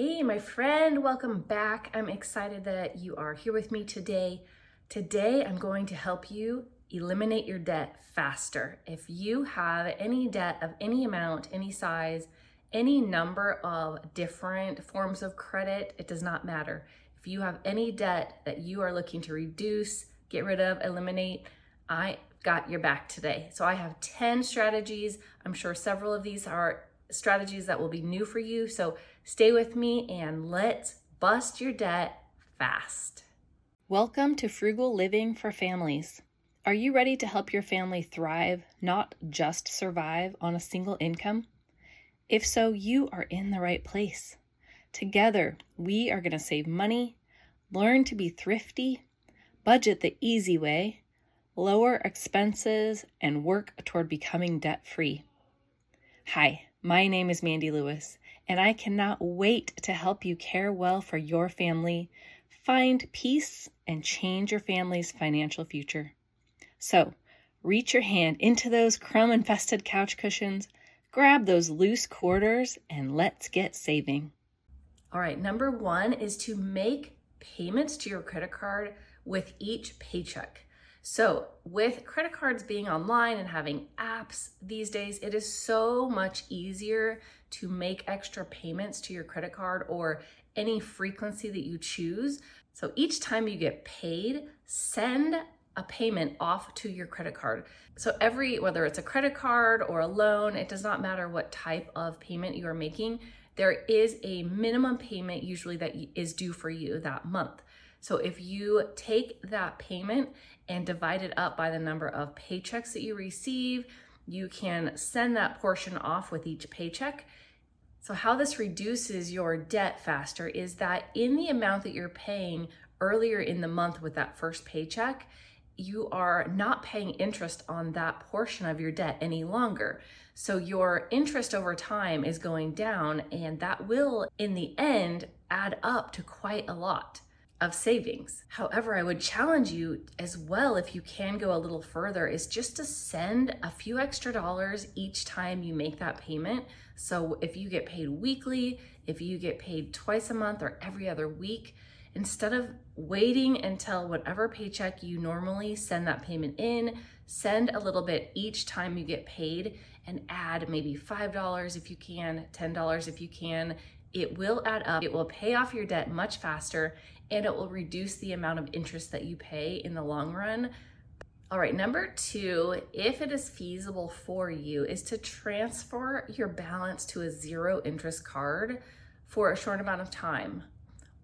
Hey, my friend, welcome back. I'm excited that you are here with me today. Today, I'm going to help you eliminate your debt faster. If you have any debt of any amount, any size, any number of different forms of credit, it does not matter. If you have any debt that you are looking to reduce, get rid of, eliminate, I got your back today. So I have 10 strategies. I'm sure several of these are strategies that will be new for you. So stay with me and let's bust your debt fast. Welcome to Frugal Living for Families. Are you ready to help your family thrive, not just survive on a single income? If so, you are in the right place. Together, we are going to save money, learn to be thrifty, budget the easy way, lower expenses, and work toward becoming debt free. Hi, my name is Mandy Lewis, and I cannot wait to help you care well for your family, find peace, and change your family's financial future. So, reach your hand into those crumb infested couch cushions, grab those loose quarters, and let's get saving. All right, number one is to make payments to your credit card with each paycheck. So, with credit cards being online and having apps these days, it is so much easier to make extra payments to your credit card or any frequency that you choose. So, each time you get paid, send a payment off to your credit card. So, every whether it's a credit card or a loan, it does not matter what type of payment you are making, there is a minimum payment usually that is due for you that month. So if you take that payment and divide it up by the number of paychecks that you receive, you can send that portion off with each paycheck. So, how this reduces your debt faster is that in the amount that you're paying earlier in the month with that first paycheck, you are not paying interest on that portion of your debt any longer. So, your interest over time is going down, and that will, in the end, add up to quite a lot of savings. However, I would challenge you as well, if you can go a little further, is just to send a few extra dollars each time you make that payment. So if you get paid weekly, if you get paid twice a month or every other week, instead of waiting until whatever paycheck you normally send that payment in, send a little bit each time you get paid and add maybe $5 if you can, $10 if you can. It will add up. It will pay off your debt much faster and it will reduce the amount of interest that you pay in the long run. All right, number two, if it is feasible for you, is to transfer your balance to a zero interest card for a short amount of time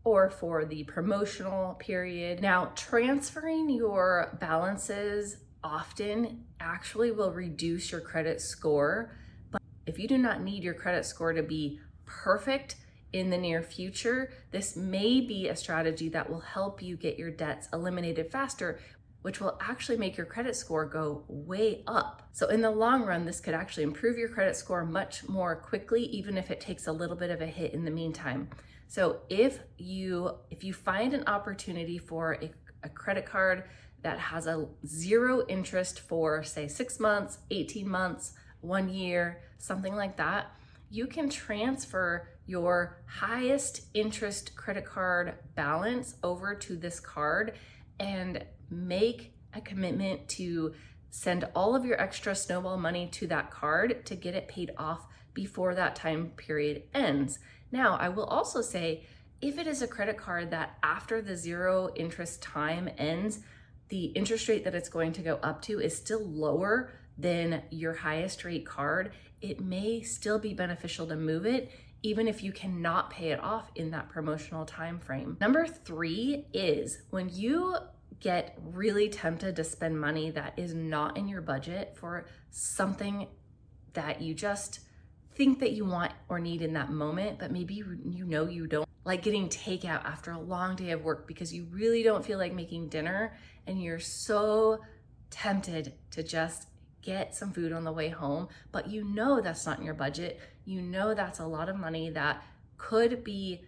or for the promotional period. Now, transferring your balances often actually will reduce your credit score. But if you do not need your credit score to be perfect, in the near future, this may be a strategy that will help you get your debts eliminated faster, which will actually make your credit score go way up. So, in the long run, this could actually improve your credit score much more quickly, even if it takes a little bit of a hit in the meantime. So, if you if you find an opportunity for a, a credit card that has a zero interest for say 6 months, 18 months, 1 year, something like that, you can transfer your highest interest credit card balance over to this card and make a commitment to send all of your extra snowball money to that card to get it paid off before that time period ends. Now, I will also say if it is a credit card that after the zero interest time ends, the interest rate that it's going to go up to is still lower than your highest rate card, it may still be beneficial to move it even if you cannot pay it off in that promotional time frame. Number 3 is when you get really tempted to spend money that is not in your budget for something that you just think that you want or need in that moment, but maybe you know you don't. Like getting takeout after a long day of work because you really don't feel like making dinner and you're so tempted to just get some food on the way home, but you know that's not in your budget. You know that's a lot of money that could be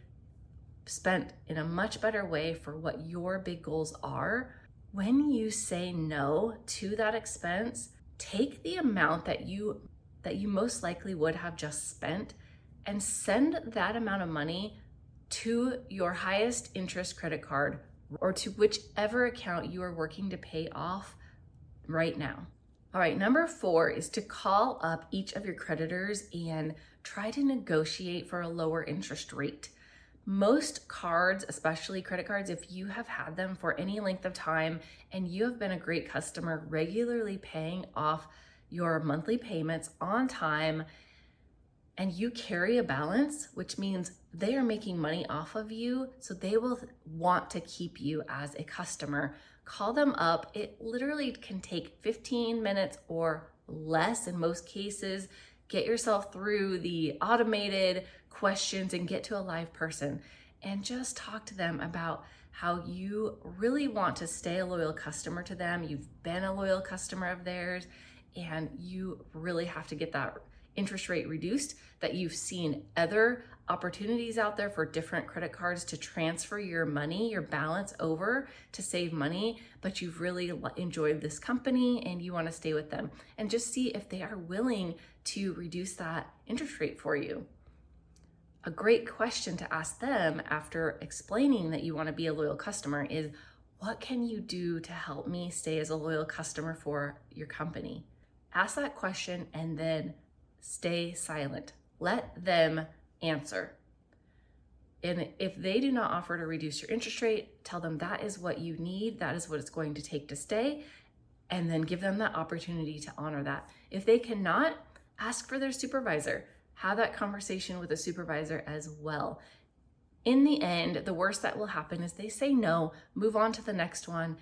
spent in a much better way for what your big goals are. When you say no to that expense, take the amount that you that you most likely would have just spent and send that amount of money to your highest interest credit card or to whichever account you are working to pay off right now. All right, number four is to call up each of your creditors and try to negotiate for a lower interest rate. Most cards, especially credit cards, if you have had them for any length of time and you have been a great customer, regularly paying off your monthly payments on time, and you carry a balance, which means they are making money off of you. So they will want to keep you as a customer. Call them up. It literally can take 15 minutes or less in most cases. Get yourself through the automated questions and get to a live person and just talk to them about how you really want to stay a loyal customer to them. You've been a loyal customer of theirs and you really have to get that interest rate reduced, that you've seen other opportunities out there for different credit cards to transfer your money, your balance over to save money, but you've really enjoyed this company and you want to stay with them. And just see if they are willing to reduce that interest rate for you. A great question to ask them after explaining that you want to be a loyal customer is what can you do to help me stay as a loyal customer for your company? Ask that question and then stay silent. Let them answer. And if they do not offer to reduce your interest rate, tell them that is what you need, that is what it's going to take to stay, and then give them that opportunity to honor that. If they cannot, ask for their supervisor. Have that conversation with a supervisor as well. In the end, the worst that will happen is they say no, move on to the next one.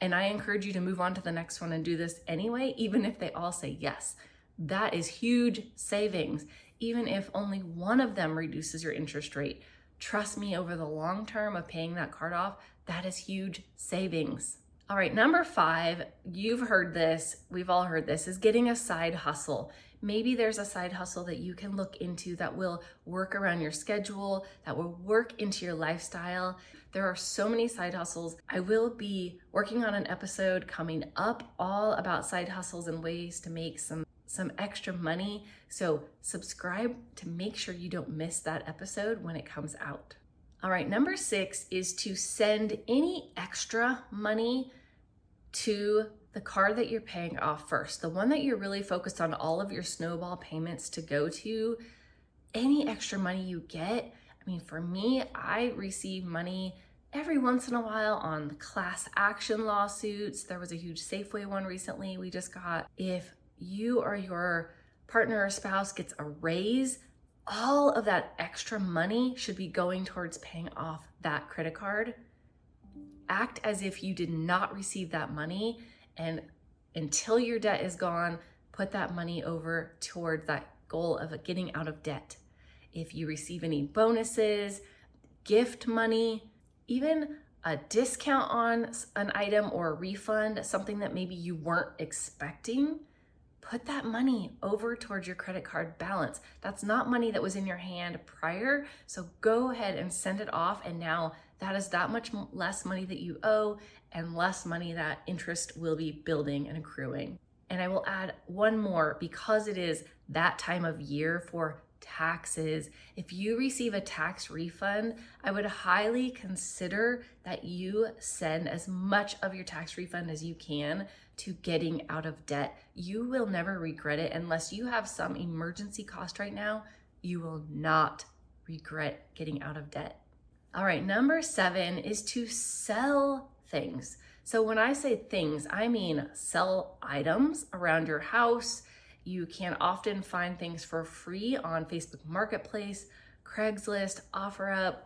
And I encourage you to move on to the next one and do this anyway, even if they all say yes. That is huge savings, even if only one of them reduces your interest rate. Trust me, over the long term of paying that card off, that is huge savings. All right, number five, you've heard this, we've all heard this, is getting a side hustle. Maybe there's a side hustle that you can look into that will work around your schedule, that will work into your lifestyle. There are so many side hustles. I will be working on an episode coming up all about side hustles and ways to make some some extra money. So, subscribe to make sure you don't miss that episode when it comes out. All right, number six is to send any extra money to the card that you're paying off first, the one that you're really focused on all of your snowball payments to go to. Any extra money you get, I mean, for me, I receive money every once in a while on class action lawsuits. There was a huge Safeway one recently we just got. If you or your partner or spouse gets a raise, all of that extra money should be going towards paying off that credit card. Act as if you did not receive that money, and until your debt is gone, put that money over towards that goal of getting out of debt. If you receive any bonuses, gift money, even a discount on an item or a refund, something that maybe you weren't expecting, put that money over towards your credit card balance. That's not money that was in your hand prior. So go ahead and send it off. And now that is that much less money that you owe and less money that interest will be building and accruing. And I will add one more because it is that time of year for taxes. If you receive a tax refund, I would highly consider that you send as much of your tax refund as you can to getting out of debt. You will never regret it unless you have some emergency cost right now. You will not regret getting out of debt. All right, number seven is to sell things. So when I say things, I mean sell items around your house. You can often find things for free on Facebook Marketplace, Craigslist, OfferUp,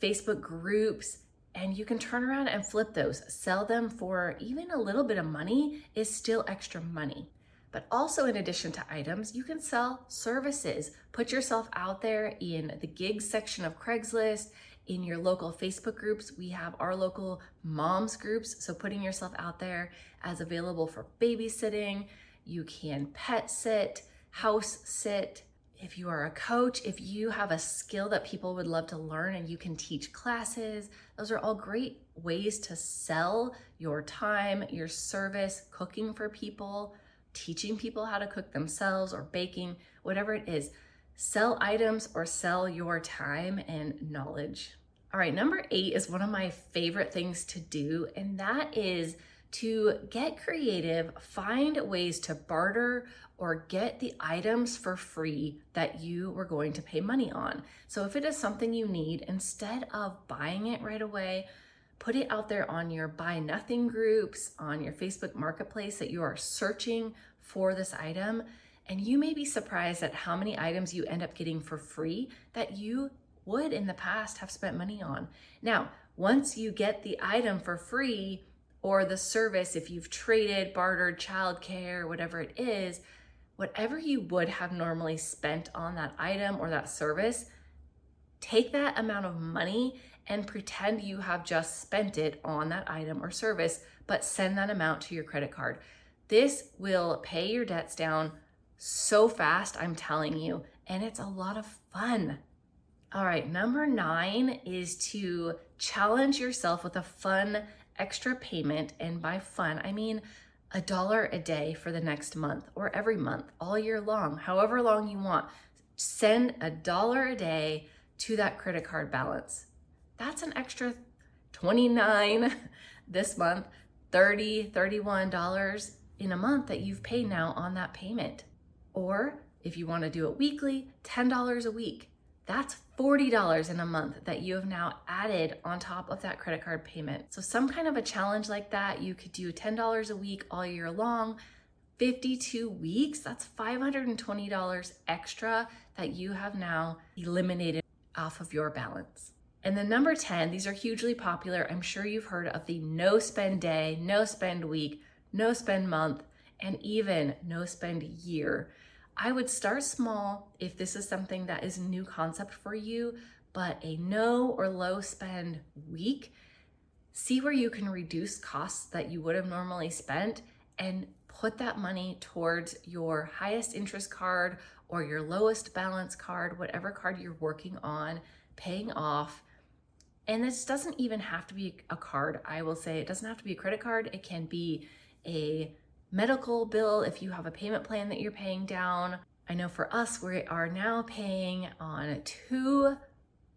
Facebook groups and you can turn around and flip those. Sell them for even a little bit of money is still extra money. But also, in addition to items, you can sell services. Put yourself out there in the gigs section of Craigslist, in your local Facebook groups. We have our local moms groups. So, putting yourself out there as available for babysitting, you can pet sit, house sit, if you are a coach, if you have a skill that people would love to learn and you can teach classes, those are all great ways to sell your time, your service, cooking for people, teaching people how to cook themselves or baking, whatever it is. sell items or sell your time and knowledge. All right, number eight is one of my favorite things to do, and that is to get creative, find ways to barter or get the items for free that you were going to pay money on. So if it is something you need, instead of buying it right away, put it out there on your buy nothing groups, on your Facebook marketplace that you are searching for this item. And you may be surprised at how many items you end up getting for free that you would in the past have spent money on. Now, once you get the item for free, or the service, if you've traded, bartered, childcare, whatever it is, whatever you would have normally spent on that item or that service, take that amount of money and pretend you have just spent it on that item or service, but send that amount to your credit card. This will pay your debts down so fast, I'm telling you, and it's a lot of fun. All right, number nine is to challenge yourself with a fun extra payment. And by fun, I mean a dollar a day for the next month or every month, all year long, however long you want. Send a dollar a day to that credit card balance. That's an extra 29 this month, 30, 31 dollars in a month that you've paid now on that payment. Or if you want to do it weekly, $10 a week. That's $40 in a month that you have now added on top of that credit card payment. So, some kind of a challenge like that, you could do $10 a week all year long. 52 weeks, that's $520 extra that you have now eliminated off of your balance. And then number 10, these are hugely popular. I'm sure you've heard of the no spend day, no spend week, no spend month, and even no spend year. I would start small if this is something that is a new concept for you, but a no or low spend week. See where you can reduce costs that you would have normally spent and put that money towards your highest interest card or your lowest balance card, whatever card you're working on, paying off. And this doesn't even have to be a card. I will say it doesn't have to be a credit card. It can be a medical bill if you have a payment plan that you're paying down. I know for us, we are now paying on two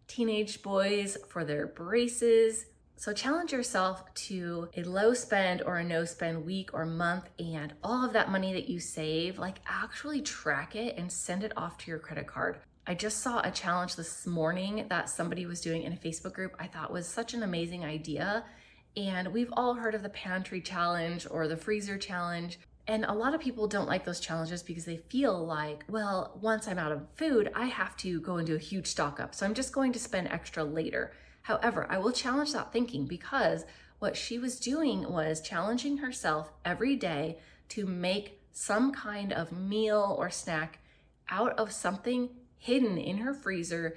teenage boys for their braces. So challenge yourself to a low spend or a no spend week or month and all of that money that you save, like actually track it and send it off to your credit card. I just saw a challenge this morning that somebody was doing in a Facebook group I thought was such an amazing idea. And we've all heard of the pantry challenge or the freezer challenge. And a lot of people don't like those challenges because they feel like, well, once I'm out of food, I have to go do a huge stock up. So I'm just going to spend extra later. However, I will challenge that thinking because what she was doing was challenging herself every day to make some kind of meal or snack out of something hidden in her freezer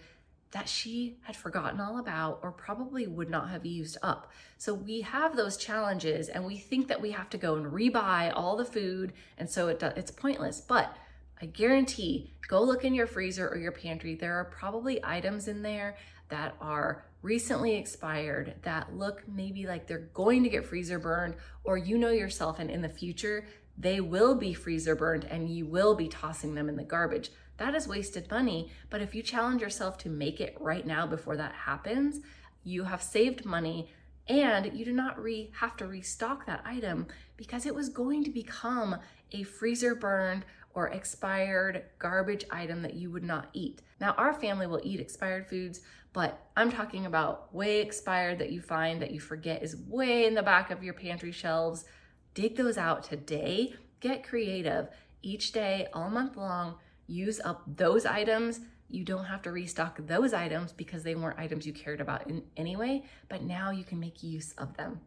that she had forgotten all about or probably would not have used up. So we have those challenges and we think that we have to go and rebuy all the food and so it it's pointless. But I guarantee go look in your freezer or your pantry. There are probably items in there that are recently expired that look maybe like they're going to get freezer burned or you know yourself and in the future they will be freezer burned and you will be tossing them in the garbage that is wasted money. But if you challenge yourself to make it right now before that happens, you have saved money and you do not re- have to restock that item because it was going to become a freezer burned or expired garbage item that you would not eat. Now, our family will eat expired foods, but I'm talking about way expired that you find that you forget is way in the back of your pantry shelves. Dig those out today. Get creative each day, all month long use up those items. You don't have to restock those items because they weren't items you cared about in anyway, but now you can make use of them.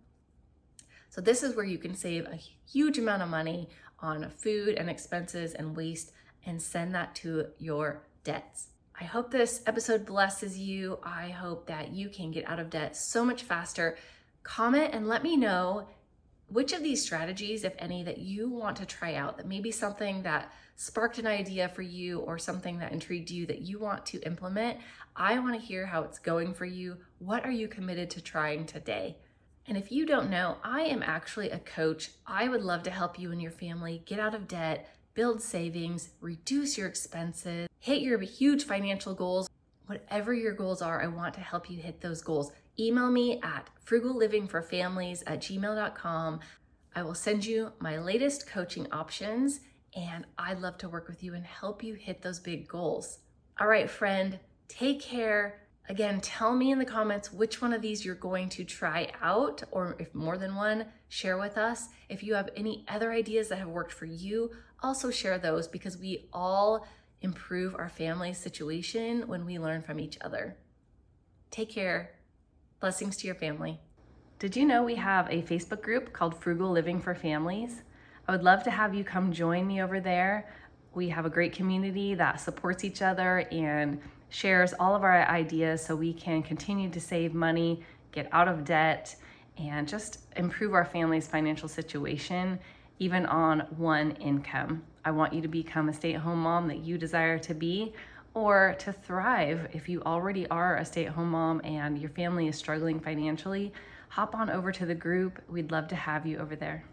So, this is where you can save a huge amount of money on food and expenses and waste and send that to your debts. I hope this episode blesses you. I hope that you can get out of debt so much faster. Comment and let me know which of these strategies, if any, that you want to try out, that maybe something that sparked an idea for you or something that intrigued you that you want to implement, I want to hear how it's going for you. What are you committed to trying today? And if you don't know, I am actually a coach. I would love to help you and your family get out of debt, build savings, reduce your expenses, hit your huge financial goals. Whatever your goals are, I want to help you hit those goals. Email me at frugallivingforfamilies at gmail.com. I will send you my latest coaching options, and I'd love to work with you and help you hit those big goals. All right, friend, take care. Again, tell me in the comments which one of these you're going to try out, or if more than one, share with us. If you have any other ideas that have worked for you, also share those because we all improve our family situation when we learn from each other. Take care. Blessings to your family. Did you know we have a Facebook group called Frugal Living for Families? I would love to have you come join me over there. We have a great community that supports each other and shares all of our ideas so we can continue to save money, get out of debt, and just improve our family's financial situation, even on one income. I want you to become a stay at home mom that you desire to be, or to thrive if you already are a stay at home mom and your family is struggling financially. Hop on over to the group. We'd love to have you over there.